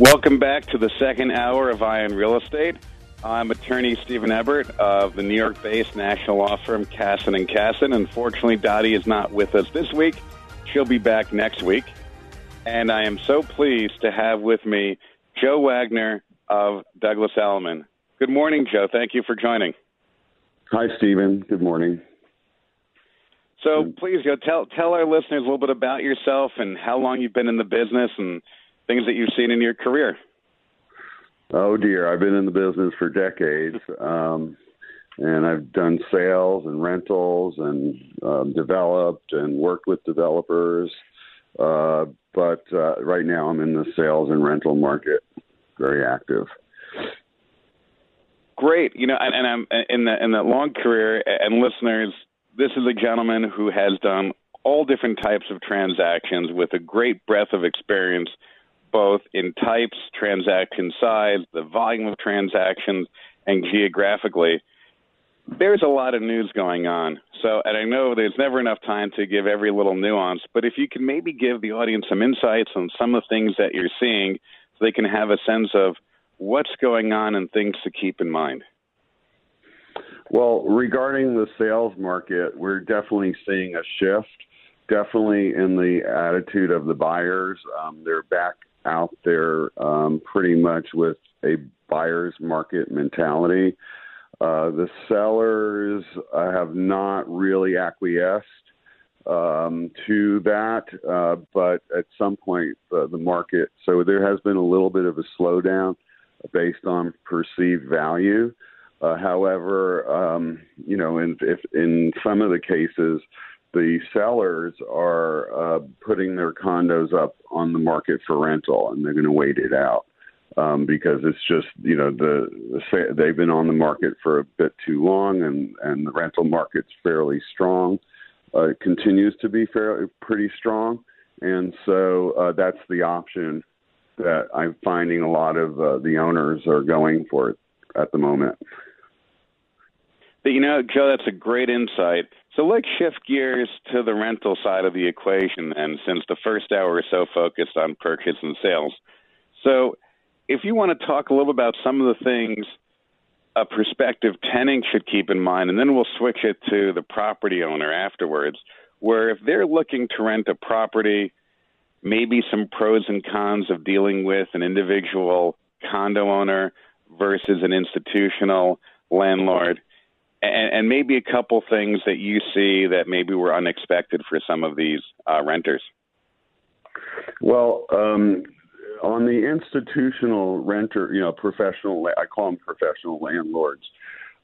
Welcome back to the second hour of Eye on Real Estate. I'm attorney Stephen Ebert of the New York-based national law firm Casson and Casson. Unfortunately, Dottie is not with us this week. She'll be back next week. And I am so pleased to have with me Joe Wagner of Douglas Elliman. Good morning, Joe. Thank you for joining. Hi, Stephen. Good morning. So please, Joe, tell tell our listeners a little bit about yourself and how long you've been in the business and things that you've seen in your career? Oh dear, I've been in the business for decades, um, and I've done sales and rentals and um, developed and worked with developers. Uh, but uh, right now, I'm in the sales and rental market, very active. Great, you know, and, and I'm in the in the long career. And listeners, this is a gentleman who has done all different types of transactions with a great breadth of experience both in types, transaction size, the volume of transactions, and geographically. There's a lot of news going on. So, and I know there's never enough time to give every little nuance, but if you can maybe give the audience some insights on some of the things that you're seeing so they can have a sense of what's going on and things to keep in mind. Well, regarding the sales market, we're definitely seeing a shift. Definitely in the attitude of the buyers. Um, they're back out there um, pretty much with a buyer's market mentality. Uh, the sellers uh, have not really acquiesced um, to that, uh, but at some point uh, the market. So there has been a little bit of a slowdown based on perceived value. Uh, however, um, you know, in, if in some of the cases, the sellers are uh, putting their condos up on the market for rental, and they're going to wait it out um, because it's just you know the, the they've been on the market for a bit too long, and and the rental market's fairly strong. Uh, it continues to be fairly pretty strong, and so uh, that's the option that I'm finding a lot of uh, the owners are going for at the moment. But you know, Joe, that's a great insight. So let's shift gears to the rental side of the equation, and since the first hour is so focused on purchase and sales. So if you want to talk a little about some of the things a prospective tenant should keep in mind, and then we'll switch it to the property owner afterwards, where if they're looking to rent a property, maybe some pros and cons of dealing with an individual condo owner versus an institutional landlord and, and, maybe a couple things that you see that maybe were unexpected for some of these uh, renters. Well, um, on the institutional renter, you know, professional, I call them professional landlords.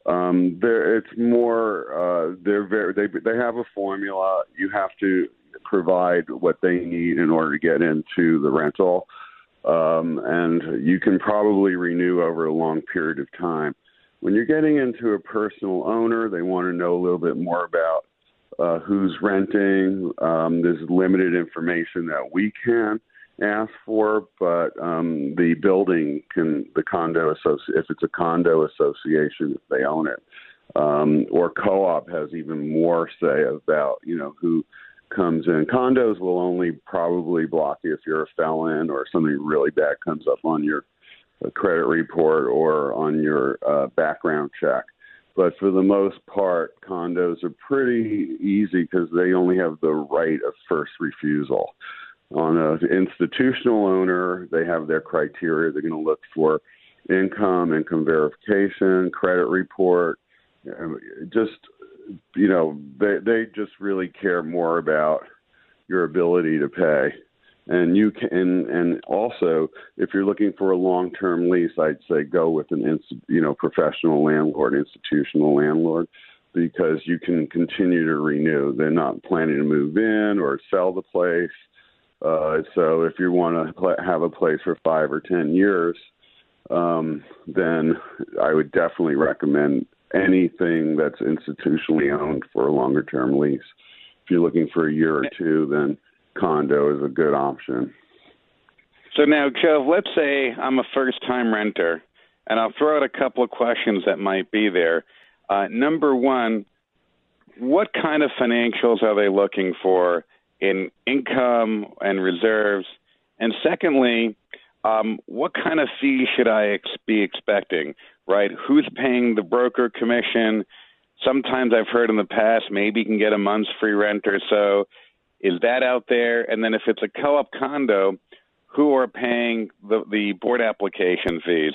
Um, it's more, uh, they're very, they, they have a formula. You have to provide what they need in order to get into the rental. Um, and you can probably renew over a long period of time when you're getting into a personal owner, they want to know a little bit more about uh, who's renting. Um, there's limited information that we can ask for, but um, the building can, the condo association, if it's a condo association, if they own it, um, or co-op has even more say about, you know, who comes in. Condos will only probably block you if you're a felon or something really bad comes up on your a credit report or on your uh, background check. But for the most part, condos are pretty easy because they only have the right of first refusal. On an institutional owner, they have their criteria. They're going to look for income, income verification, credit report. Just, you know, they, they just really care more about your ability to pay and you can and and also if you're looking for a long term lease i'd say go with an you know professional landlord institutional landlord because you can continue to renew. They're not planning to move in or sell the place. Uh, so if you want to pl- have a place for five or ten years, um, then I would definitely recommend anything that's institutionally owned for a longer term lease. If you're looking for a year or two, then condo is a good option. So now, Joe, let's say I'm a first time renter, and I'll throw out a couple of questions that might be there. Uh, number one, what kind of financials are they looking for in income and reserves? And secondly, um, what kind of fee should I ex- be expecting? Right? Who's paying the broker commission? Sometimes I've heard in the past maybe you can get a month's free rent or so. Is that out there? And then if it's a co-op condo, who are paying the, the board application fees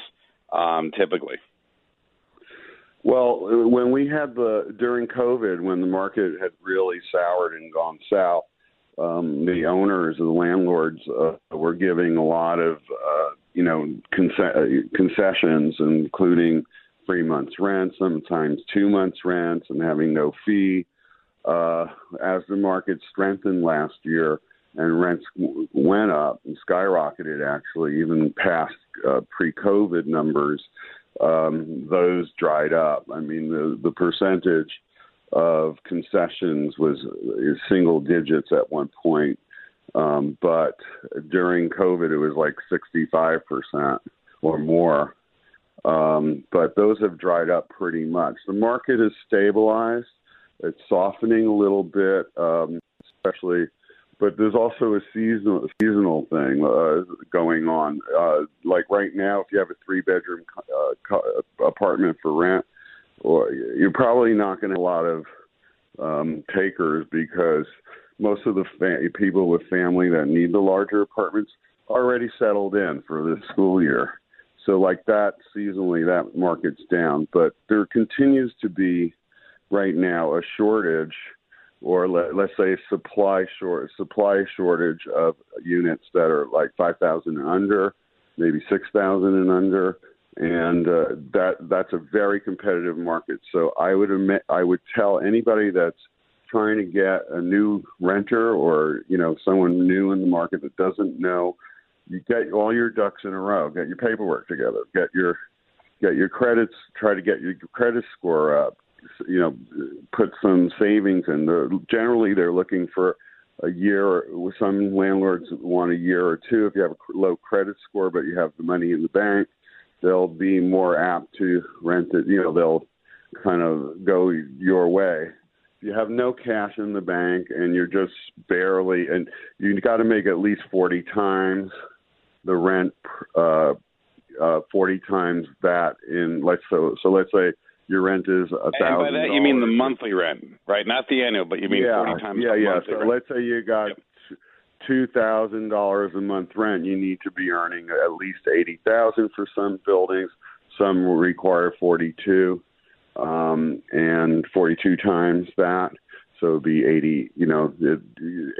um, typically? Well, when we had the during COVID, when the market had really soured and gone south, um, the owners, the landlords, uh, were giving a lot of, uh, you know, conce- concessions, including three months rent, sometimes two months rent, and having no fee. Uh, as the market strengthened last year and rents went up and skyrocketed, actually, even past uh, pre-COVID numbers um, those dried up. I mean, the, the percentage of concessions was single digits at one point, um, but during COVID, it was like 65% or more. Um, but those have dried up pretty much. The market is stabilized. It's softening a little bit, um, especially but there's also a seasonal seasonal thing uh, going on. Uh, like right now, if you have a three bedroom uh, apartment for rent, or you're probably not going to a lot of um, takers because most of the fa- people with family that need the larger apartments already settled in for the school year. So like that seasonally, that market's down, but there continues to be right now a shortage or let, us say supply short supply shortage of units that are like 5,000 and under, maybe 6,000 and under, and uh, that that's a very competitive market. So I would admit, I would tell anybody that's trying to get a new renter or you know someone new in the market that doesn't know, you get all your ducks in a row, get your paperwork together, get your get your credits, try to get your credit score up, you know, put some savings in. They're, generally, they're looking for a year. Some landlords want a year or two. If you have a low credit score, but you have the money in the bank, they'll be more apt to rent it. You know, they'll kind of go your way. If you have no cash in the bank and you're just barely, and you got to make at least 40 times the rent, uh, uh, 40 times that in, let's so, so let's say your rent is a thousand. And by that you mean the monthly rent, right? Not the annual, but you mean yeah, forty times. Yeah, yeah. So rent. let's say you got yep. two thousand dollars a month rent. You need to be earning at least eighty thousand for some buildings. Some will require forty-two, um, and forty-two times that. So it'd be eighty, you know,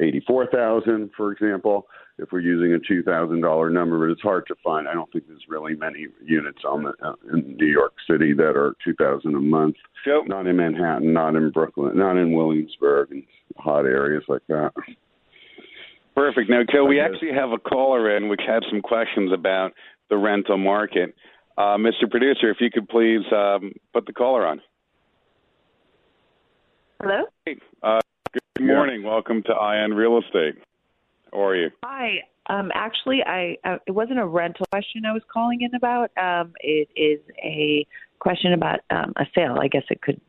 eighty-four thousand, for example if we're using a two thousand dollar number, but it's hard to find. I don't think there's really many units on the uh, in New York City that are two thousand a month. Yep. Not in Manhattan, not in Brooklyn, not in Williamsburg and hot areas like that. Perfect. Now, Joe, we actually have a caller in which had some questions about the rental market. Uh, Mr. Producer, if you could please um, put the caller on. Hello. Hey, uh, good morning. Yeah. Welcome to Eye on Real Estate. How are you? Hi. Um, actually, I uh, it wasn't a rental question I was calling in about. Um, it is a question about um, a sale. I guess it could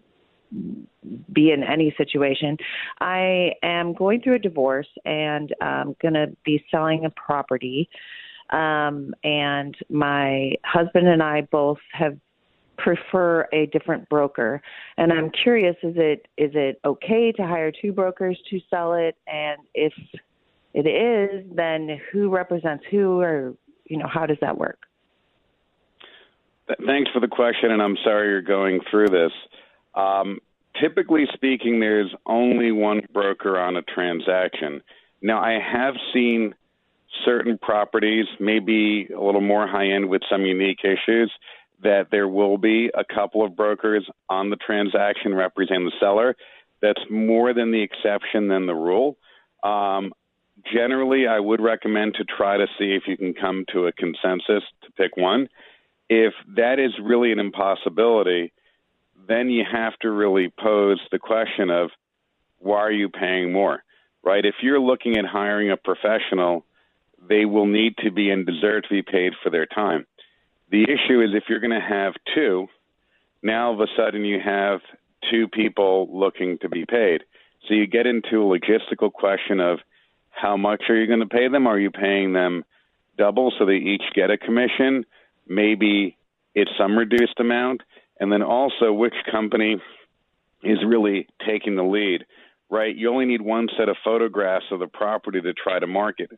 be in any situation. I am going through a divorce and I'm going to be selling a property. Um, and my husband and I both have prefer a different broker. And I'm curious, is it is it okay to hire two brokers to sell it? And if it is, then who represents who, or you know, how does that work? Thanks for the question, and I'm sorry you're going through this. Um, typically speaking, there's only one broker on a transaction. Now, I have seen certain properties, maybe a little more high end with some unique issues, that there will be a couple of brokers on the transaction representing the seller. That's more than the exception than the rule. Um, generally, I would recommend to try to see if you can come to a consensus to pick one. If that is really an impossibility, then you have to really pose the question of why are you paying more, right? If you're looking at hiring a professional, they will need to be and deserve to be paid for their time. The issue is if you're going to have two, now all of a sudden you have two people looking to be paid. So you get into a logistical question of how much are you going to pay them? Are you paying them double so they each get a commission? Maybe it's some reduced amount. And then also which company is really taking the lead, right? You only need one set of photographs of the property to try to market.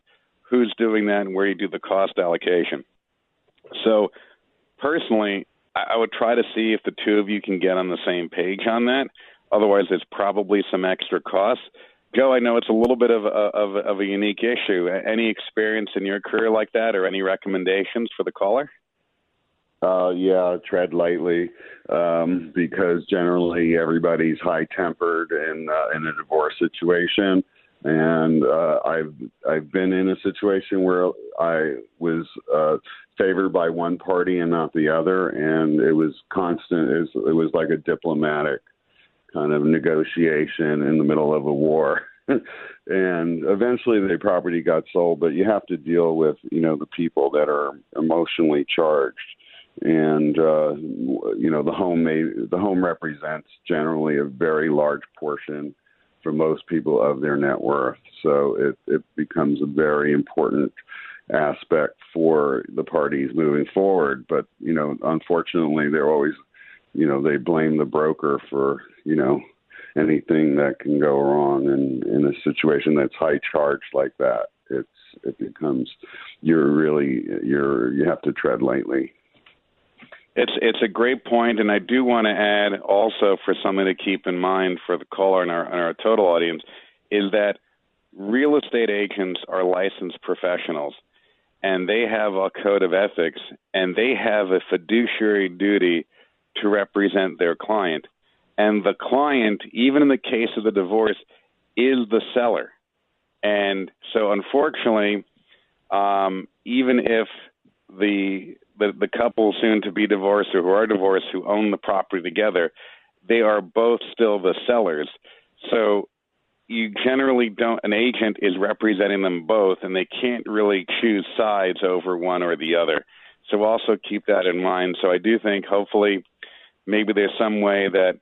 Who's doing that and where you do the cost allocation. So personally, I would try to see if the two of you can get on the same page on that. Otherwise, it's probably some extra costs. Joe, I know it's a little bit of a, of, of a unique issue. Any experience in your career like that, or any recommendations for the caller? Uh, yeah, tread lightly um, because generally everybody's high tempered in uh, in a divorce situation, and uh, I've I've been in a situation where I was uh, favored by one party and not the other, and it was constant. It was, it was like a diplomatic kind of negotiation in the middle of a war. and eventually the property got sold, but you have to deal with, you know, the people that are emotionally charged. And uh, you know the home may, the home represents generally a very large portion for most people of their net worth. So it, it becomes a very important aspect for the parties moving forward. But you know, unfortunately, they're always, you know, they blame the broker for you know anything that can go wrong in in a situation that's high charged like that. It's it becomes you're really you're you have to tread lightly. It's it's a great point, and I do want to add also for something to keep in mind for the caller and our and our total audience is that real estate agents are licensed professionals and they have a code of ethics and they have a fiduciary duty to represent their client. And the client, even in the case of the divorce, is the seller. And so, unfortunately, um, even if the, the the couple soon to be divorced or who are divorced who own the property together, they are both still the sellers. So you generally don't an agent is representing them both and they can't really choose sides over one or the other so also keep that in mind so i do think hopefully maybe there's some way that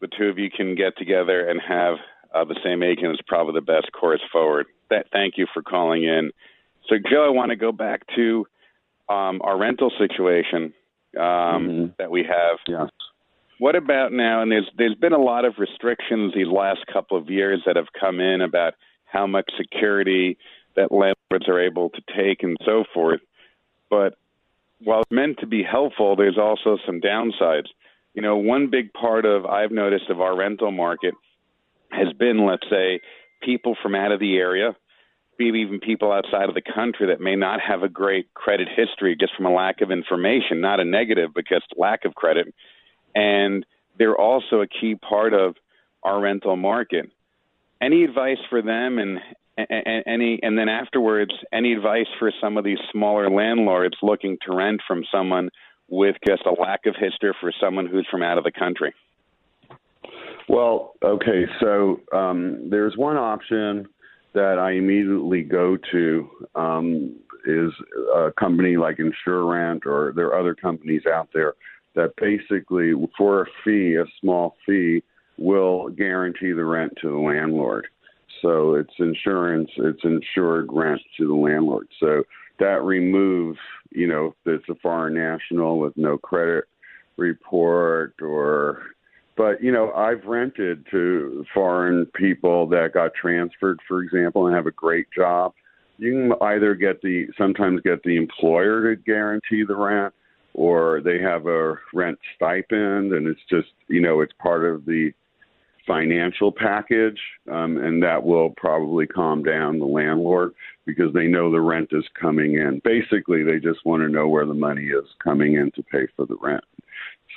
the two of you can get together and have uh, the same agent is probably the best course forward that thank you for calling in so joe i want to go back to um, our rental situation um, mm-hmm. that we have yes what about now? And there's there's been a lot of restrictions these last couple of years that have come in about how much security that landlords are able to take and so forth. But while meant to be helpful, there's also some downsides. You know, one big part of I've noticed of our rental market has been, let's say, people from out of the area, maybe even people outside of the country that may not have a great credit history just from a lack of information, not a negative, but just lack of credit and they're also a key part of our rental market. Any advice for them, and, and any, and then afterwards, any advice for some of these smaller landlords looking to rent from someone with just a lack of history for someone who's from out of the country? Well, okay, so um, there's one option that I immediately go to um, is a company like Insurent, or there are other companies out there that basically, for a fee, a small fee, will guarantee the rent to the landlord. So it's insurance, it's insured rent to the landlord. So that removes, you know, if it's a foreign national with no credit report or but you know i've rented to foreign people that got transferred for example and have a great job you can either get the sometimes get the employer to guarantee the rent or they have a rent stipend and it's just you know it's part of the financial package, um, and that will probably calm down the landlord because they know the rent is coming in. Basically, they just want to know where the money is coming in to pay for the rent.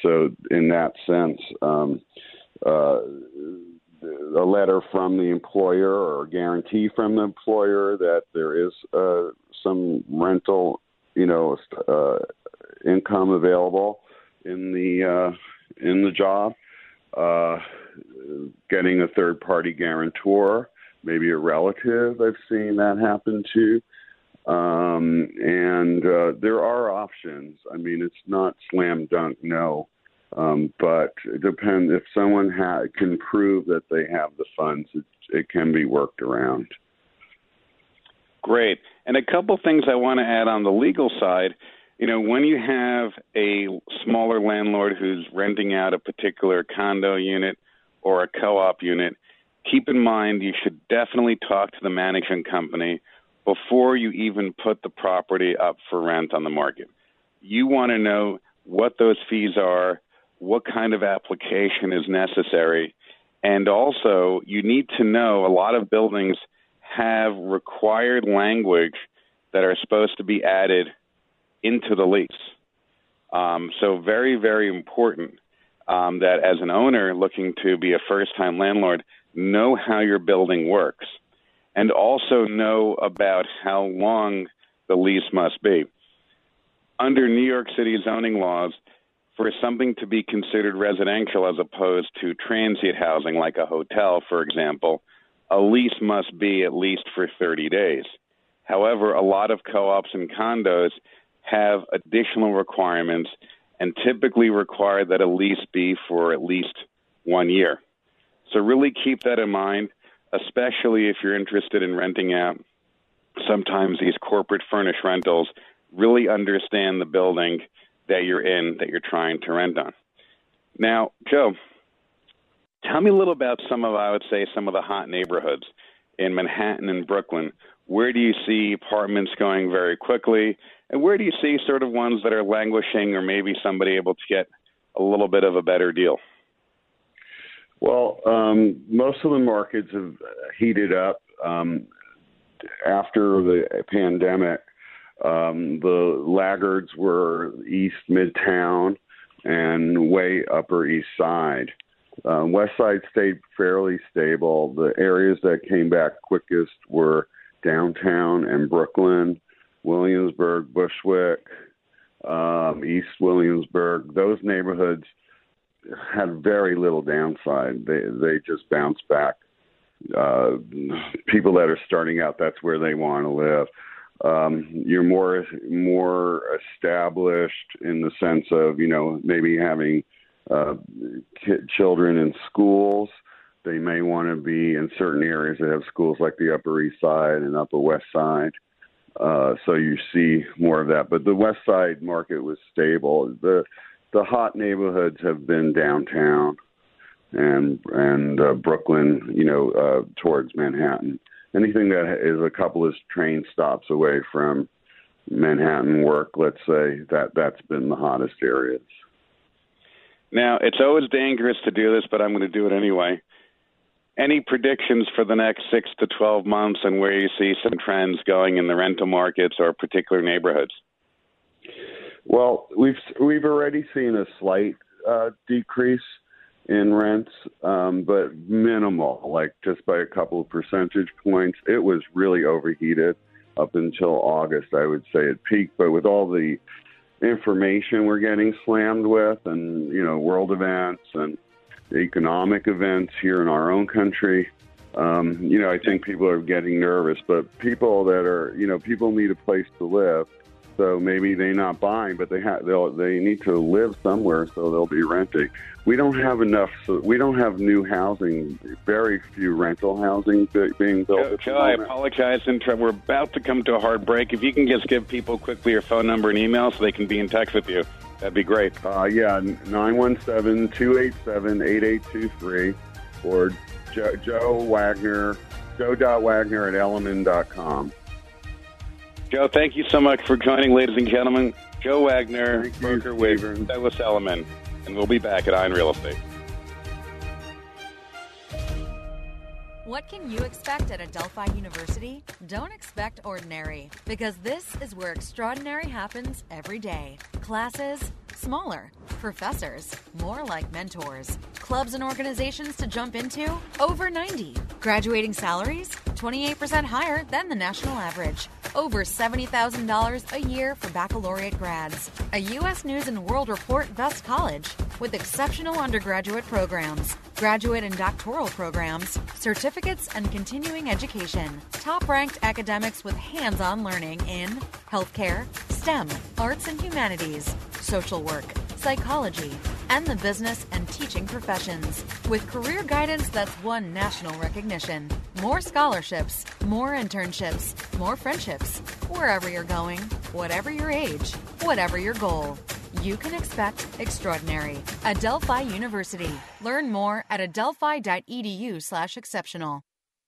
So, in that sense, um, uh, a letter from the employer or a guarantee from the employer that there is uh, some rental, you know, uh, income available in the uh, in the job. Uh, getting a third party guarantor, maybe a relative. I've seen that happen too. Um, and uh, there are options. I mean, it's not slam dunk, no. Um, but it depends if someone ha- can prove that they have the funds, it, it can be worked around. Great. And a couple things I want to add on the legal side. You know, when you have a smaller landlord who's renting out a particular condo unit or a co op unit, keep in mind you should definitely talk to the management company before you even put the property up for rent on the market. You want to know what those fees are, what kind of application is necessary, and also you need to know a lot of buildings have required language that are supposed to be added into the lease. Um, so, very, very important um, that as an owner looking to be a first time landlord, know how your building works and also know about how long the lease must be. Under New York City zoning laws, for something to be considered residential as opposed to transient housing, like a hotel, for example, a lease must be at least for 30 days. However, a lot of co ops and condos have additional requirements and typically require that a lease be for at least one year. So, really keep that in mind, especially if you're interested in renting out sometimes these corporate furnished rentals. Really understand the building that you're in that you're trying to rent on. Now, Joe, tell me a little about some of, I would say, some of the hot neighborhoods in Manhattan and Brooklyn. Where do you see apartments going very quickly? And where do you see sort of ones that are languishing or maybe somebody able to get a little bit of a better deal? Well, um, most of the markets have heated up um, after the pandemic. Um, the laggards were East Midtown and way Upper East Side. Um, West Side stayed fairly stable. The areas that came back quickest were downtown and Brooklyn. Williamsburg, Bushwick, um, East Williamsburg, those neighborhoods had very little downside. They they just bounce back. Uh, people that are starting out, that's where they want to live. Um, you're more more established in the sense of you know maybe having uh, children in schools. They may want to be in certain areas that have schools like the Upper East Side and Upper West Side. Uh, so you see more of that. But the West Side market was stable. The the hot neighborhoods have been downtown and and uh, Brooklyn, you know, uh, towards Manhattan. Anything that is a couple of train stops away from Manhattan work, let's say that that's been the hottest areas. Now it's always dangerous to do this, but I'm going to do it anyway any predictions for the next six to 12 months and where you see some trends going in the rental markets or particular neighborhoods? Well, we've we've already seen a slight uh, decrease in rents, um, but minimal, like just by a couple of percentage points. It was really overheated up until August, I would say it peaked. But with all the information we're getting slammed with, and you know, world events and economic events here in our own country. Um, you know, I think people are getting nervous, but people that are, you know, people need a place to live. So maybe they're not buying, but they have they'll they need to live somewhere, so they'll be renting. We don't have enough. So we don't have new housing. Very few rental housing being built. Joe, I apologize. We're about to come to a hard break. If you can just give people quickly your phone number and email so they can be in touch with you. That'd be great. Uh, yeah, 917 287 8823 or Joe, Joe Wagner, joe.wagner at elliman.com. Joe, thank you so much for joining, ladies and gentlemen. Joe Wagner, broker with Douglas Elliman, and we'll be back at Eye on Real Estate. What can you expect at Adelphi University? Don't expect ordinary, because this is where extraordinary happens every day. Classes, smaller. Professors, more like mentors. Clubs and organizations to jump into, over 90. Graduating salaries, 28% higher than the national average. Over $70,000 a year for baccalaureate grads. A U.S. News and World Report Best College with exceptional undergraduate programs, graduate and doctoral programs, certificates, and continuing education. Top ranked academics with hands on learning in healthcare, STEM, arts and humanities, social work, psychology, and the business and teaching professions. With career guidance that's won national recognition. More scholarships, more internships, more friendships. Wherever you're going, whatever your age, whatever your goal you can expect extraordinary. Adelphi University. Learn more at adelphi.edu/exceptional.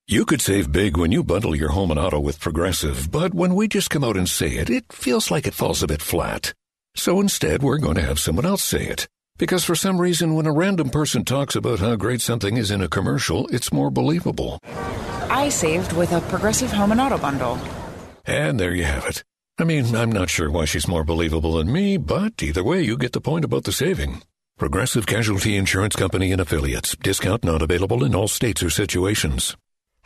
You could save big when you bundle your home and auto with Progressive, but when we just come out and say it, it feels like it falls a bit flat. So instead, we're going to have someone else say it. Because for some reason, when a random person talks about how great something is in a commercial, it's more believable. I saved with a Progressive Home and Auto bundle. And there you have it. I mean, I'm not sure why she's more believable than me, but either way, you get the point about the saving. Progressive Casualty Insurance Company and Affiliates. Discount not available in all states or situations.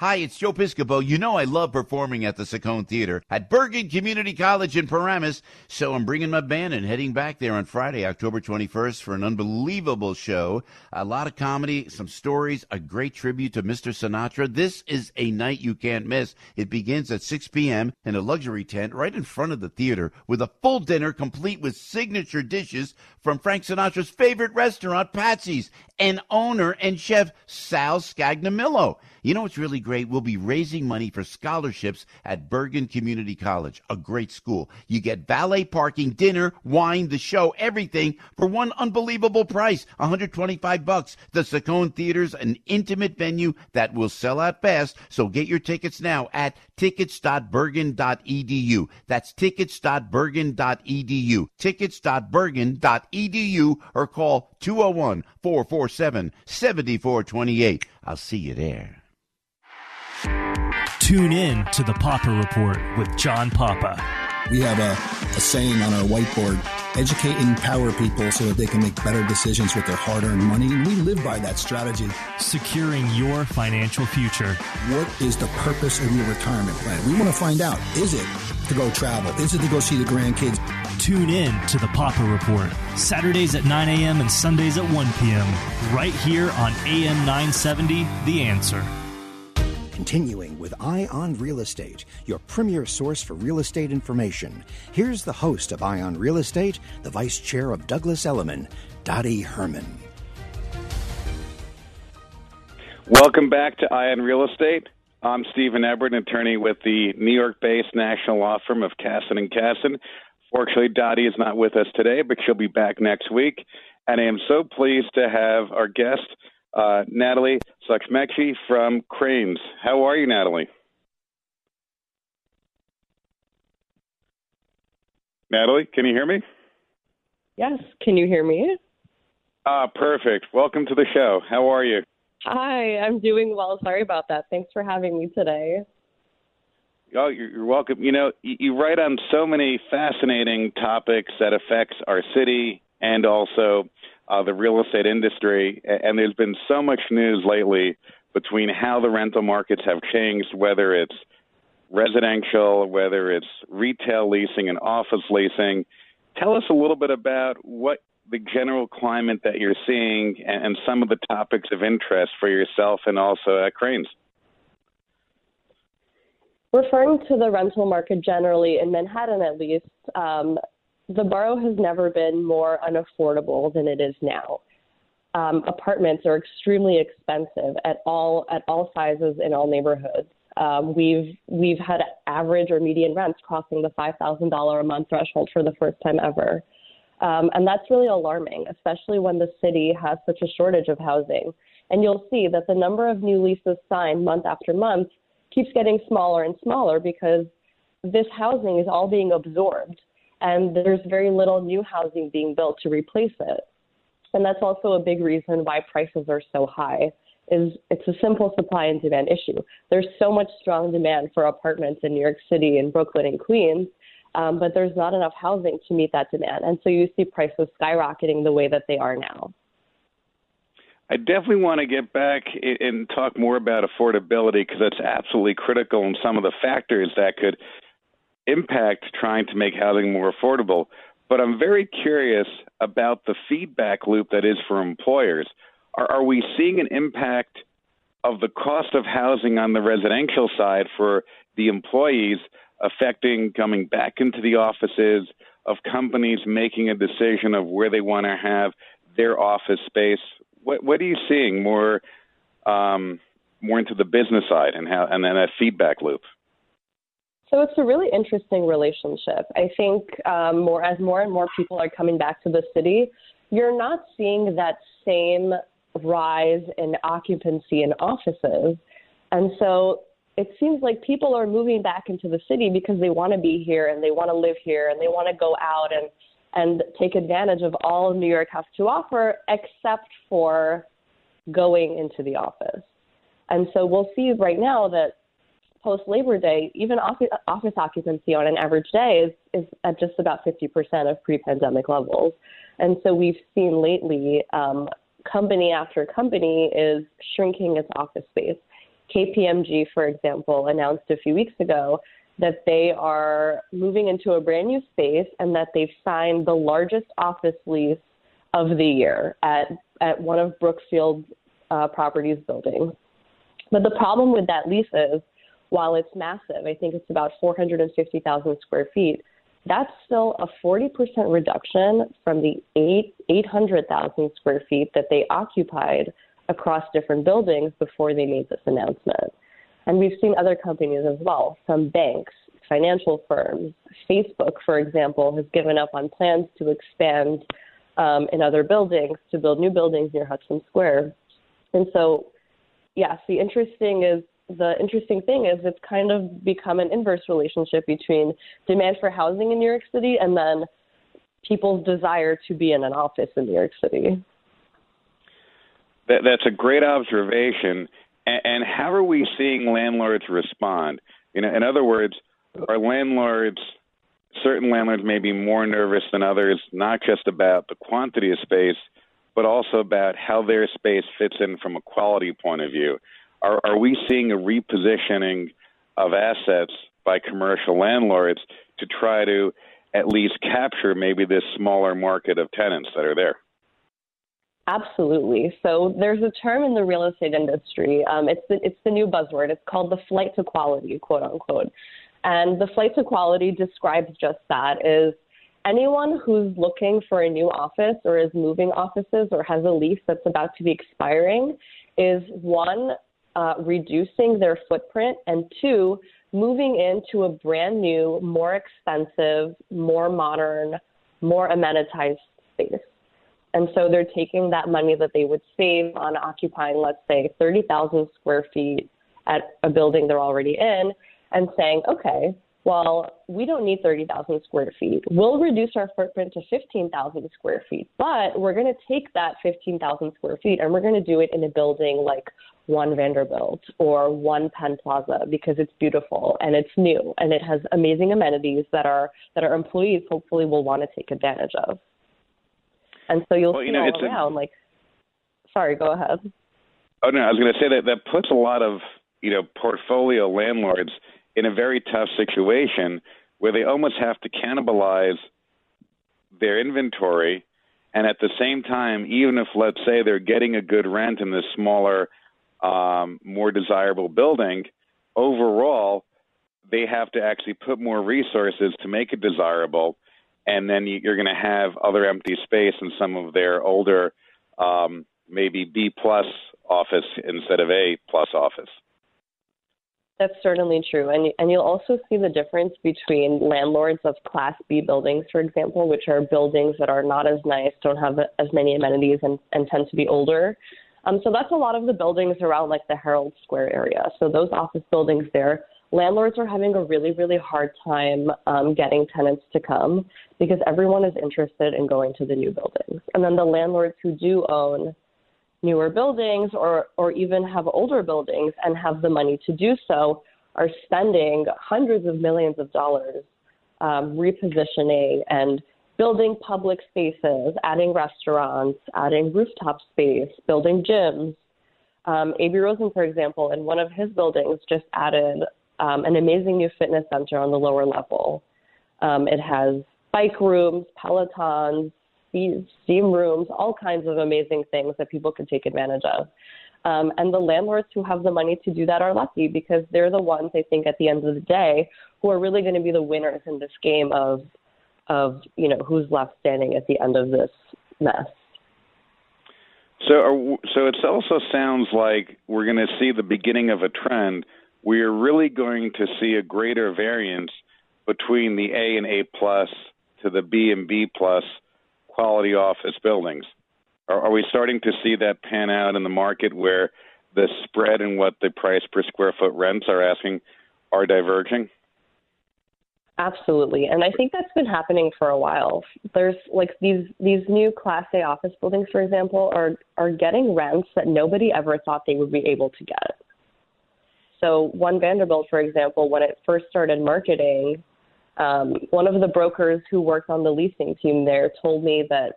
Hi, it's Joe Piscopo. You know I love performing at the Saccone Theater at Bergen Community College in Paramus, so I'm bringing my band and heading back there on Friday, October 21st for an unbelievable show. A lot of comedy, some stories, a great tribute to Mr. Sinatra. This is a night you can't miss. It begins at 6 p.m. in a luxury tent right in front of the theater with a full dinner complete with signature dishes from Frank Sinatra's favorite restaurant, Patsy's, and owner and chef Sal Scognamillo. You know what's really great? We'll be raising money for scholarships at Bergen Community College, a great school. You get valet parking, dinner, wine, the show, everything for one unbelievable price, 125 bucks. The Saccone Theater's an intimate venue that will sell out fast, so get your tickets now at tickets.bergen.edu. That's tickets.bergen.edu. Tickets.bergen.edu or call 201 447 7428. I'll see you there. Tune in to the Papa Report with John Papa. We have a, a saying on our whiteboard educate and empower people so that they can make better decisions with their hard earned money. And we live by that strategy. Securing your financial future. What is the purpose of your retirement plan? We want to find out. Is it to go travel? Is it to go see the grandkids? Tune in to the Papa Report, Saturdays at 9 a.m. and Sundays at 1 p.m., right here on AM 970, The Answer. Continuing with Real Estate, your premier source for real estate information. Here's the host of Eye on Real Estate, the Vice Chair of Douglas Elliman, Dottie Herman. Welcome back to Eye on Real Estate. I'm Stephen Ebert, attorney with the New York-based national law firm of Casson and Casson. Fortunately, Dottie is not with us today, but she'll be back next week. And I am so pleased to have our guest, uh, Natalie Sachmechi from Crain's. How are you, Natalie? Natalie, can you hear me? Yes. Can you hear me? Ah, perfect. Welcome to the show. How are you? Hi, I'm doing well. Sorry about that. Thanks for having me today. Oh, you're welcome. You know, you write on so many fascinating topics that affects our city and also uh, the real estate industry. And there's been so much news lately between how the rental markets have changed, whether it's residential, whether it's retail leasing and office leasing. Tell us a little bit about what the general climate that you're seeing and, and some of the topics of interest for yourself and also at Crain's. Referring to the rental market generally, in Manhattan at least, um, the borough has never been more unaffordable than it is now. Um, apartments are extremely expensive at all at all sizes in all neighborhoods. Um, we've we've had average or median rents crossing the five thousand dollar a month threshold for the first time ever, um, and that's really alarming, especially when the city has such a shortage of housing. And you'll see that the number of new leases signed month after month keeps getting smaller and smaller because this housing is all being absorbed and there's very little new housing being built to replace it. And that's also a big reason why prices are so high. Is it's a simple supply and demand issue. There's so much strong demand for apartments in New York City and Brooklyn and Queens, um, but there's not enough housing to meet that demand. And so you see prices skyrocketing the way that they are now. I definitely want to get back and talk more about affordability because that's absolutely critical and some of the factors that could impact trying to make housing more affordable. But I'm very curious about the feedback loop that is for employers. Are, are we seeing an impact of the cost of housing on the residential side for the employees affecting coming back into the offices, of companies making a decision of where they want to have their office space? What, what are you seeing more um, more into the business side and how and then that feedback loop? So it's a really interesting relationship. I think um, more as more and more people are coming back to the city, you're not seeing that same rise in occupancy in offices, and so it seems like people are moving back into the city because they want to be here and they want to live here and they want to go out and and take advantage of all New York has to offer, except for going into the office. And so we'll see right now that post Labor Day, even office, office occupancy on an average day is, is at just about 50% of pre pandemic levels. And so we've seen lately um, company after company is shrinking its office space. KPMG, for example, announced a few weeks ago that they are moving into a brand new space and that they've signed the largest office lease of the year at, at one of Brookfield uh, Properties buildings. But the problem with that lease is, while it's massive, I think it's about 450,000 square feet, that's still a 40% reduction from the 8, 800,000 square feet that they occupied across different buildings before they made this announcement. And we've seen other companies as well, some banks, financial firms. Facebook, for example, has given up on plans to expand um, in other buildings to build new buildings near Hudson Square. And so, yes, the interesting is the interesting thing is it's kind of become an inverse relationship between demand for housing in New York City and then people's desire to be in an office in New York City. That, that's a great observation. And, and how are we seeing landlords respond? You know, in other words, are landlords certain landlords may be more nervous than others, not just about the quantity of space, but also about how their space fits in from a quality point of view. Are, are we seeing a repositioning of assets by commercial landlords to try to at least capture maybe this smaller market of tenants that are there? Absolutely. So there's a term in the real estate industry. Um, it's the, it's the new buzzword. It's called the flight to quality, quote unquote. And the flight to quality describes just that: is anyone who's looking for a new office or is moving offices or has a lease that's about to be expiring is one uh, reducing their footprint and two moving into a brand new, more expensive, more modern, more amenitized space. And so they're taking that money that they would save on occupying, let's say, 30,000 square feet at a building they're already in and saying, okay, well, we don't need 30,000 square feet. We'll reduce our footprint to 15,000 square feet, but we're going to take that 15,000 square feet and we're going to do it in a building like One Vanderbilt or One Penn Plaza because it's beautiful and it's new and it has amazing amenities that our that our employees hopefully will want to take advantage of. And so you'll well, see you know, all around, a, like, sorry, go ahead. Oh no, I was going to say that that puts a lot of you know portfolio landlords in a very tough situation where they almost have to cannibalize their inventory, and at the same time, even if let's say they're getting a good rent in this smaller, um, more desirable building, overall they have to actually put more resources to make it desirable and then you're going to have other empty space in some of their older, um, maybe B plus office instead of A plus office. That's certainly true, and and you'll also see the difference between landlords of Class B buildings, for example, which are buildings that are not as nice, don't have as many amenities, and, and tend to be older. Um, so that's a lot of the buildings around like the Herald Square area. So those office buildings there landlords are having a really, really hard time um, getting tenants to come because everyone is interested in going to the new buildings. And then the landlords who do own newer buildings or, or even have older buildings and have the money to do so are spending hundreds of millions of dollars um, repositioning and building public spaces, adding restaurants, adding rooftop space, building gyms. Um, Aby Rosen, for example, in one of his buildings, just added um, an amazing new fitness center on the lower level. Um, it has bike rooms, Pelotons, steam rooms, all kinds of amazing things that people can take advantage of. Um, and the landlords who have the money to do that are lucky because they're the ones, I think, at the end of the day, who are really going to be the winners in this game of, of you know, who's left standing at the end of this mess. So, so it also sounds like we're going to see the beginning of a trend. We are really going to see a greater variance between the A and A plus to the B and B plus quality office buildings. Are, are we starting to see that pan out in the market where the spread in what the price per square foot rents are asking are diverging? Absolutely. And I think that's been happening for a while. There's like these these new class A office buildings for example are are getting rents that nobody ever thought they would be able to get. So one Vanderbilt for example when it first started marketing um, one of the brokers who worked on the leasing team there told me that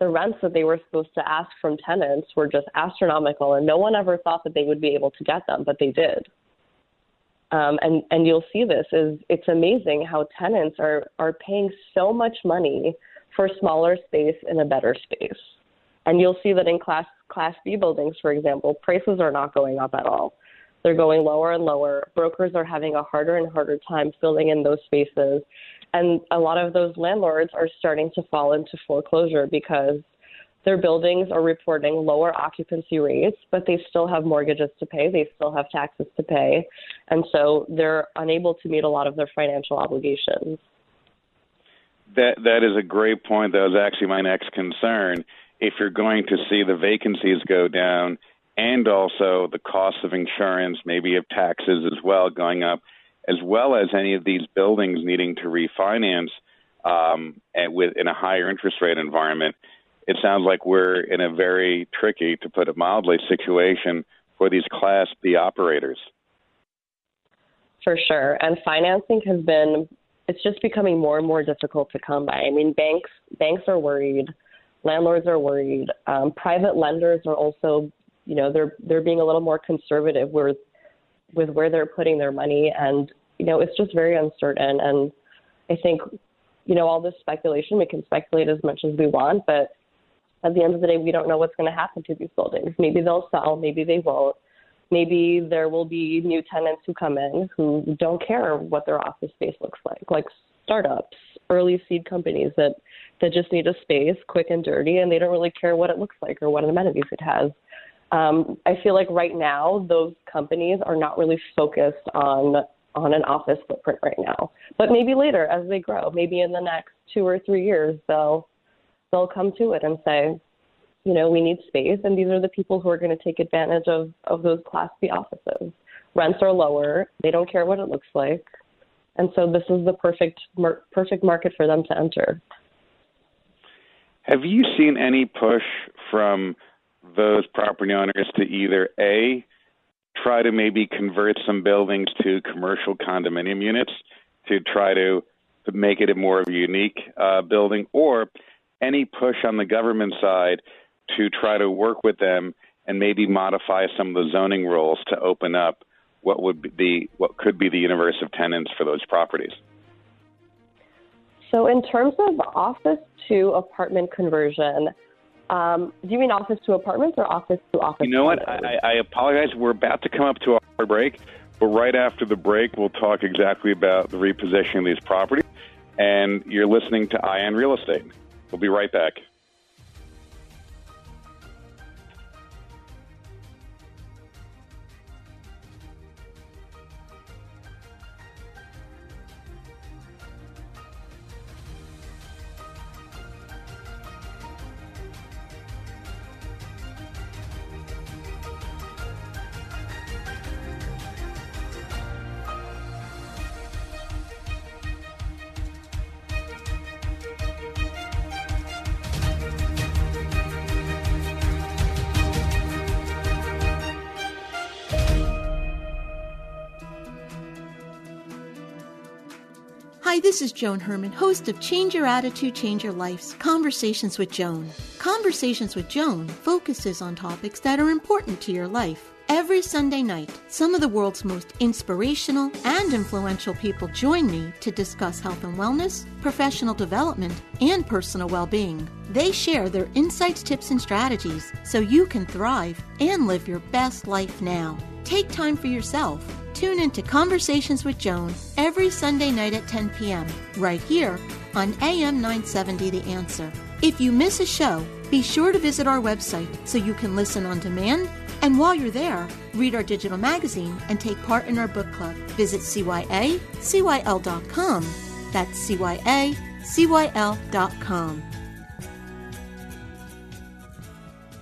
the rents that they were supposed to ask from tenants were just astronomical, and no one ever thought that they would be able to get them, but they did. Um, and and you'll see this is it's amazing how tenants are are paying so much money for smaller space in a better space. And you'll see that in class class B buildings, for example, prices are not going up at all. They're going lower and lower. Brokers are having a harder and harder time filling in those spaces. And a lot of those landlords are starting to fall into foreclosure because their buildings are reporting lower occupancy rates, but they still have mortgages to pay, they still have taxes to pay, and so they're unable to meet a lot of their financial obligations. That that is a great point. That was actually my next concern. If you're going to see the vacancies go down and also the cost of insurance, maybe of taxes as well going up, as well as any of these buildings needing to refinance um, with in a higher interest rate environment, it sounds like we're in a very tricky, to put it mildly, situation for these Class B operators. For sure, and financing has been it's just becoming more and more difficult to come by. I mean, banks banks are worried, landlords are worried, um, private lenders are also you know they're they're being a little more conservative with with where they're putting their money. And you know it's just very uncertain. And i think you know all this speculation we can speculate as much as we want but at the end of the day we don't know what's going to happen to these buildings. Maybe they'll sell maybe they won't. Maybe there will be new tenants who come in who don't care what their office space looks like like startups early seed companies that that just need a space quick and dirty and they don't really care what it looks like or what amenities it has um, I feel like right now those companies are not really focused on on an office footprint right now. But maybe later as they grow, maybe in the next two or three years they'll they'll come to it and say, you know, we need space and these are the people who are going to take advantage of, of those class B offices. Rents are lower, they don't care what it looks like. And so this is the perfect perfect market for them to enter. Have you seen any push from those property owners to either A, try to maybe convert some buildings to commercial condominium units to try to, make it a more unique uh, building, or any push on the government side to try to work with them and maybe modify some of the zoning rules to open up what would be what could be the universe of tenants for those properties. So, in terms of office to apartment conversion, um, do you mean office to apartments or office to office? You know what? I, I apologize. We're about to come up to our break, but right after the break, we'll talk exactly about the repositioning of these properties. And you're listening to Eye on Real Estate. We'll be right back. This is Joan Herman, host of Change Your Attitude, Change Your Life's Conversations with Joan. Conversations with Joan focuses on topics that are important to your life. Every Sunday night, some of the world's most inspirational and influential people join me to discuss health and wellness, professional development, and personal well being. They share their insights, tips, and strategies so you can thrive and live your best life now. Take time for yourself. Tune into Conversations with Joan every Sunday night at 10 p.m. right here on AM 970 The Answer. If you miss a show, be sure to visit our website so you can listen on demand. And while you're there, read our digital magazine and take part in our book club. Visit CYACYL.com. That's CYACYL.com.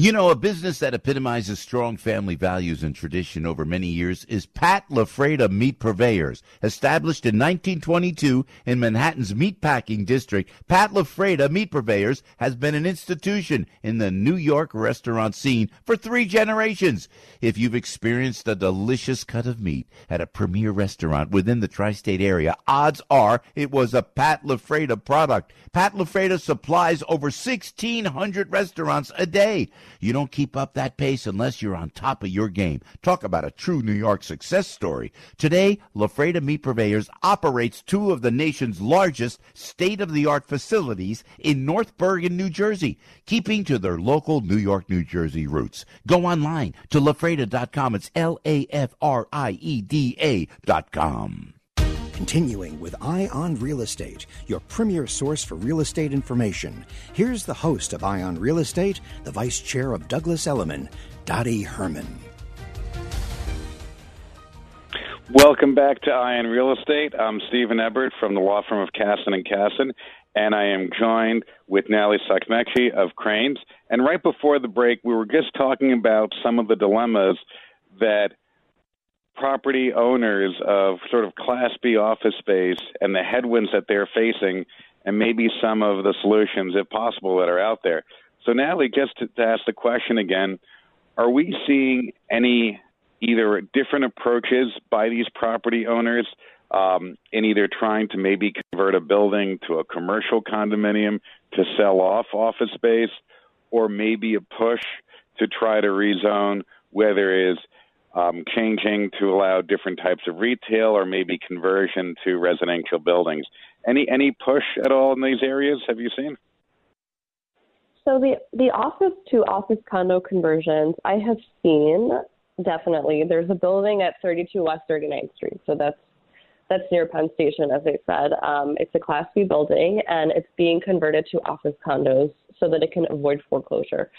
You know, a business that epitomizes strong family values and tradition over many years is Pat LaFrieda Meat Purveyors. Established in 1922 in Manhattan's meatpacking district, Pat LaFrieda Meat Purveyors has been an institution in the New York restaurant scene for three generations. If you've experienced a delicious cut of meat at a premier restaurant within the tri-state area, odds are it was a Pat LaFrieda product. Pat LaFrieda supplies over 1,600 restaurants a day. You don't keep up that pace unless you're on top of your game. Talk about a true New York success story. Today, LaFrieda Meat Purveyors operates two of the nation's largest state-of-the-art facilities in North Bergen, New Jersey, keeping to their local New York, New Jersey roots. Go online to lafrieda.com. It's L-A-F-R-I-E-D-A dot com. Continuing with Eye on Real Estate, your premier source for real estate information. Here's the host of Eye on Real Estate, the Vice Chair of Douglas Elliman, Dottie Herman. Welcome back to Eye on Real Estate. I'm Stephen Ebert from the law firm of Cassin and Cassin, and I am joined with Natalie Sachmechi of Crain's. And right before the break, we were just talking about some of the dilemmas that property owners of sort of Class B office space and the headwinds that they're facing, and maybe some of the solutions, if possible, that are out there. So, Natalie, just to, to ask the question again are we seeing any either different approaches by these property owners um, in either trying to maybe convert a building to a commercial condominium to sell off office space, or maybe a push to try to rezone, whether it is um, changing to allow different types of retail or maybe conversion to residential buildings. Any any push at all in these areas? Have you seen? So the the office to office condo conversions I have seen definitely. There's a building at 32 West 39th Street, so that's that's near Penn Station, as I said. Um, it's a Class B building, and it's being converted to office condos so that it can avoid foreclosure.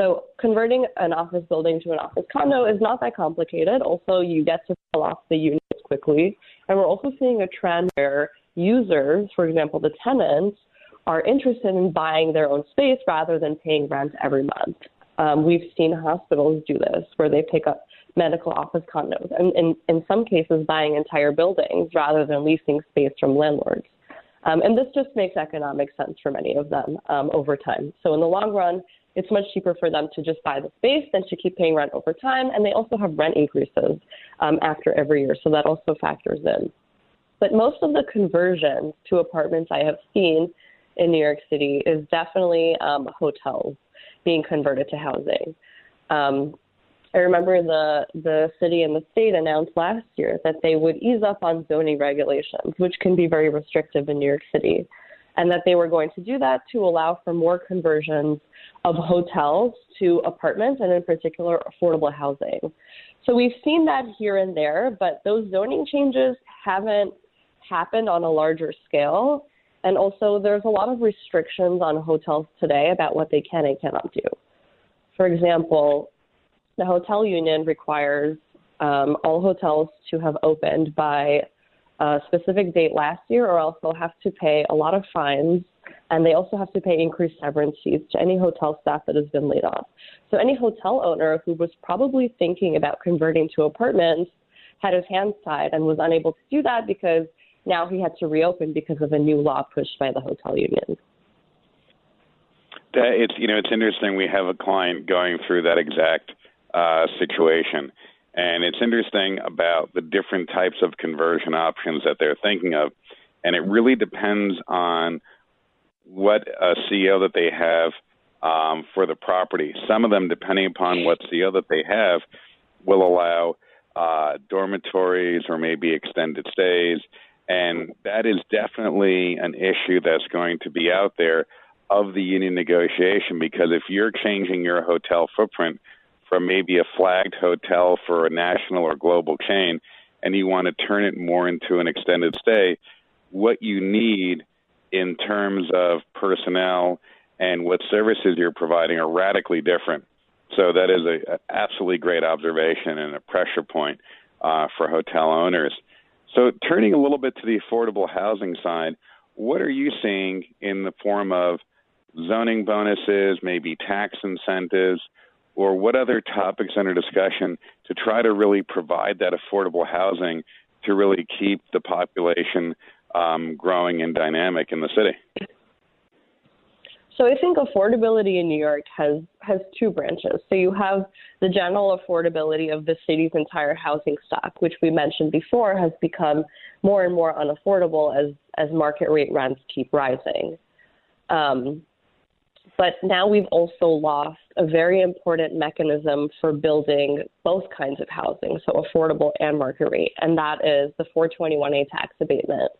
So converting an office building to an office condo is not that complicated. Also, you get to sell off the units quickly. And we're also seeing a trend where users, for example, the tenants, are interested in buying their own space rather than paying rent every month. Um, we've seen hospitals do this where they pick up medical office condos and in, in some cases buying entire buildings rather than leasing space from landlords. Um, and this just makes economic sense for many of them um, over time. So in the long run, it's much cheaper for them to just buy the space than to keep paying rent over time. And they also have rent increases um, after every year, so that also factors in. But most of the conversions to apartments I have seen in New York City is definitely um, hotels being converted to housing. Um, I remember the the city and the state announced last year that they would ease up on zoning regulations, which can be very restrictive in New York City, and that they were going to do that to allow for more conversions of hotels to apartments and in particular affordable housing. So we've seen that here and there, but those zoning changes haven't happened on a larger scale. And also, there's a lot of restrictions on hotels today about what they can and cannot do. For example, the hotel union requires um, all hotels to have opened by a specific date last year, or else they'll have to pay a lot of fines, and they also have to pay increased severance fees to any hotel staff that has been laid off. So any hotel owner who was probably thinking about converting to apartments had his hands tied and was unable to do that because now he had to reopen because of a new law pushed by the hotel union. That it's you know it's interesting. We have a client going through that exact uh, situation. And it's interesting about the different types of conversion options that they're thinking of. And it really depends on what a CO that they have um, for the property. Some of them, depending upon what CO that they have, will allow uh, dormitories or maybe extended stays. And that is definitely an issue that's going to be out there of the union negotiation because if you're changing your hotel footprint from maybe a flagged hotel for a national or global chain and you want to turn it more into an extended stay, what you need in terms of personnel and what services you're providing are radically different. So that is a, absolutely great observation and a pressure point uh, for hotel owners. So turning a little bit to the affordable housing side, what are you seeing in the form of zoning bonuses, maybe tax incentives, or what other topics under discussion to try to really provide that affordable housing to really keep the population um, growing and dynamic in the city? So I think affordability in New York has has two branches. So you have the general affordability of the city's entire housing stock, which we mentioned before has become more and more unaffordable as as market rate rents keep rising. Um, but now we've also lost a very important mechanism for building both kinds of housing, so affordable and market rate, and that is the 421A tax abatement.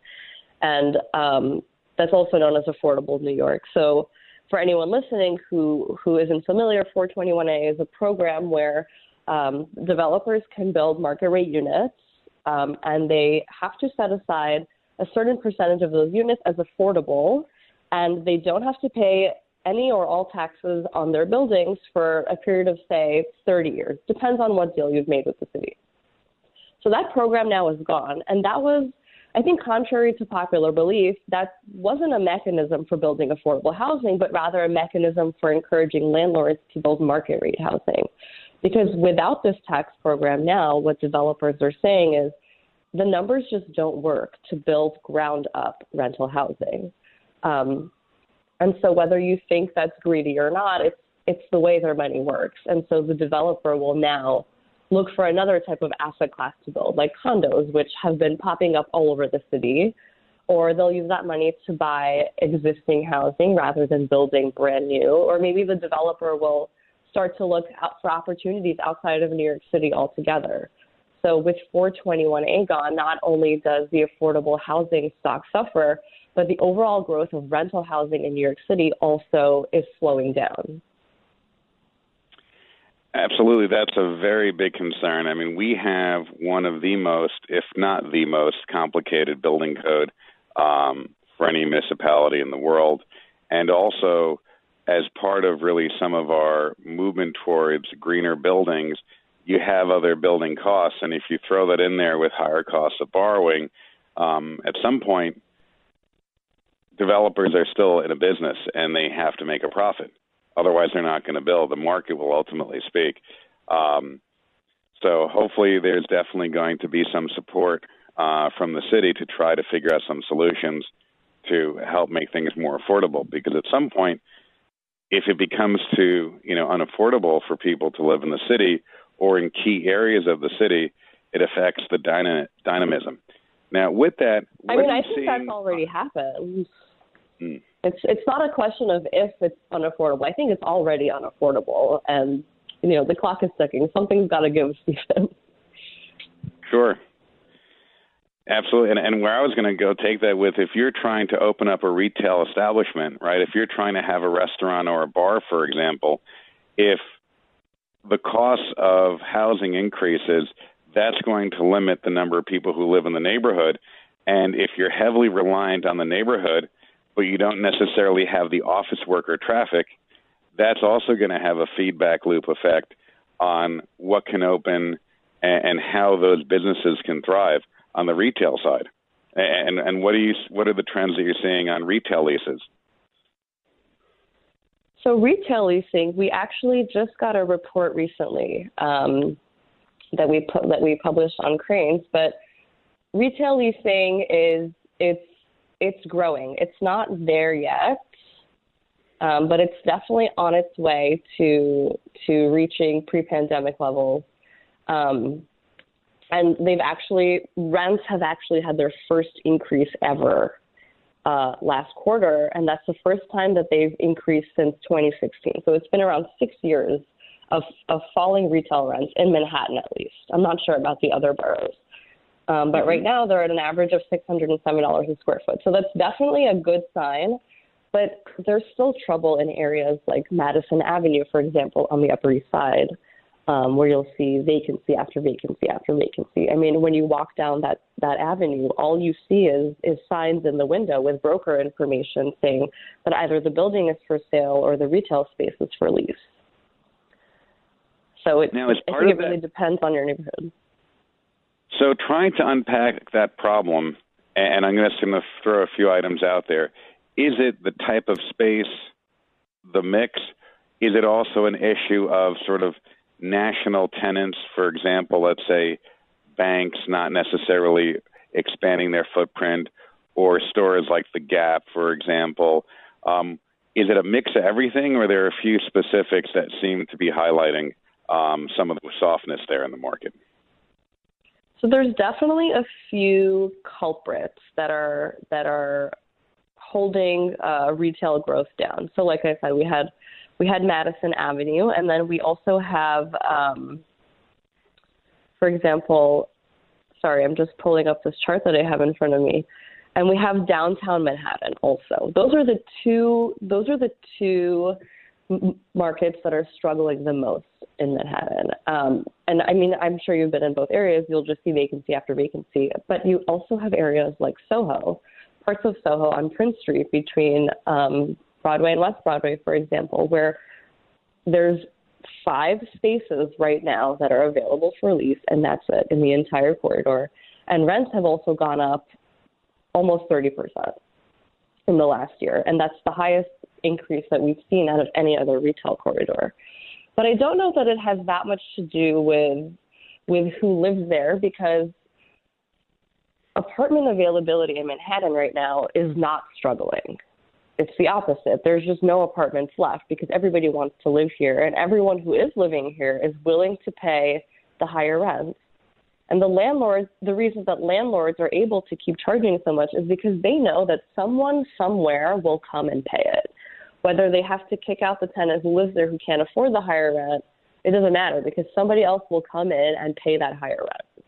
And um, that's also known as Affordable New York. So for anyone listening who, who isn't familiar, 421A is a program where um, developers can build market rate units um, and they have to set aside a certain percentage of those units as affordable and they don't have to pay any or all taxes on their buildings for a period of, say, 30 years. Depends on what deal you've made with the city. So that program now is gone. And that was, I think, contrary to popular belief, that wasn't a mechanism for building affordable housing, but rather a mechanism for encouraging landlords to build market rate housing. Because without this tax program now, what developers are saying is the numbers just don't work to build ground up rental housing. Um, and so whether you think that's greedy or not, it's it's the way their money works. And so the developer will now look for another type of asset class to build, like condos, which have been popping up all over the city. Or they'll use that money to buy existing housing rather than building brand new. Or maybe the developer will start to look out for opportunities outside of New York City altogether. So with 421A gone, not only does the affordable housing stock suffer, but the overall growth of rental housing in New York City also is slowing down. Absolutely, that's a very big concern. I mean, we have one of the most, if not the most, complicated building code um, for any municipality in the world. And also, as part of really some of our movement towards greener buildings, you have other building costs. And if you throw that in there with higher costs of borrowing, um, at some point, developers are still in a business and they have to make a profit. Otherwise, they're not going to build. The market will ultimately speak. Um, so hopefully, there's definitely going to be some support uh, from the city to try to figure out some solutions to help make things more affordable. Because at some point, if it becomes too you know unaffordable for people to live in the city or in key areas of the city, it affects the dyna- dynamism. Now, with that, I mean, I think seeing... that's already happened. Hmm. It's it's not a question of if it's unaffordable. I think it's already unaffordable, and you know the clock is ticking. Something's got to give, Stephen. Sure. Absolutely. And, and where I was going to go take that with if you're trying to open up a retail establishment, right? If you're trying to have a restaurant or a bar, for example, if the cost of housing increases, that's going to limit the number of people who live in the neighborhood. And if you're heavily reliant on the neighborhood, but you don't necessarily have the office worker traffic, that's also going to have a feedback loop effect on what can open and, and how those businesses can thrive on the retail side. And and what are you what are the trends that you're seeing on retail leases? So retail leasing, we actually just got a report recently um, that we that we published on Crain's, but retail leasing is it's it's growing. It's not there yet, um, but it's definitely on its way to to reaching pre-pandemic levels. Um, and they've actually rents have actually had their first increase ever uh, last quarter, and that's the first time that they've increased since 2016. So it's been around six years of, of falling retail rents in Manhattan, at least. I'm not sure about the other boroughs. Um, but mm-hmm. right now, they're at an average of $607 a square foot. So that's definitely a good sign. But there's still trouble in areas like Madison Avenue, for example, on the Upper East Side um, where you'll see vacancy after vacancy after vacancy. I mean, when you walk down that that avenue, all you see is is signs in the window with broker information saying that either the building is for sale or the retail space is for lease. So it, now, I think it really that, depends on your neighborhood. So trying to unpack that problem, and I'm going to throw a few items out there. Is it the type of space, the mix? Is it also an issue of sort of national tenants, for example, let's say banks not necessarily expanding their footprint, or stores like the Gap, for example. Um, is it a mix of everything, or are there a few specifics that seem to be highlighting um, some of the softness there in the market? So there's definitely a few culprits that are that are holding uh, retail growth down. So, like I said, we had we had Madison Avenue, and then we also have, um, for example, sorry, I'm just pulling up this chart that I have in front of me, and we have downtown Manhattan also. Those are the two. Those are the two markets that are struggling the most in Manhattan. Um, and I mean, I'm sure you've been in both areas. You'll just see vacancy after vacancy, but you also have areas like Soho, parts of Soho on Prince Street between um, Broadway and West Broadway, for example, where there's five spaces right now that are available for lease, and that's it in the entire corridor. And rents have also gone up almost 30% in the last year, and that's the highest increase that we've seen out of any other retail corridor. But I don't know that it has that much to do with with who lives there because apartment availability in Manhattan right now is not struggling it's the opposite. There's just no apartments left because everybody wants to live here, and everyone who is living here is willing to pay the higher rents. And the landlords, the reason that landlords are able to keep charging so much is because they know that someone somewhere will come and pay it. Whether they have to kick out the tenant who lives there who can't afford the higher rent, it doesn't matter because somebody else will come in and pay that higher rent.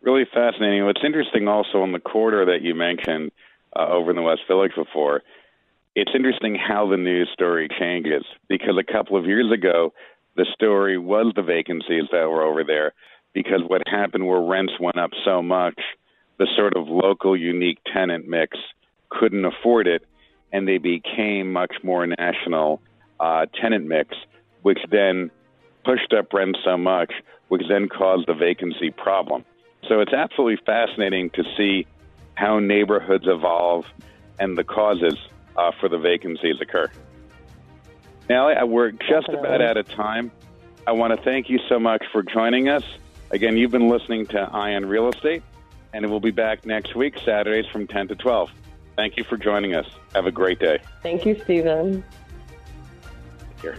Really fascinating. What's interesting also in the quarter that you mentioned uh, over in the West Village before. It's interesting how the news story changes because a couple of years ago, the story was the vacancies that were over there because what happened where rents went up so much, the sort of local unique tenant mix couldn't afford it, and they became much more national uh, tenant mix, which then pushed up rents so much, which then caused the vacancy problem. So it's absolutely fascinating to see how neighborhoods evolve and the causes uh, for the vacancies occur. Now, we're just about out of time. I want to thank you so much for joining us. Again, you've been listening to Eye on Real Estate, and we'll be back next week, Saturdays from 10 to 12. Thank you for joining us. Have a great day. Thank you, Stephen. Take care.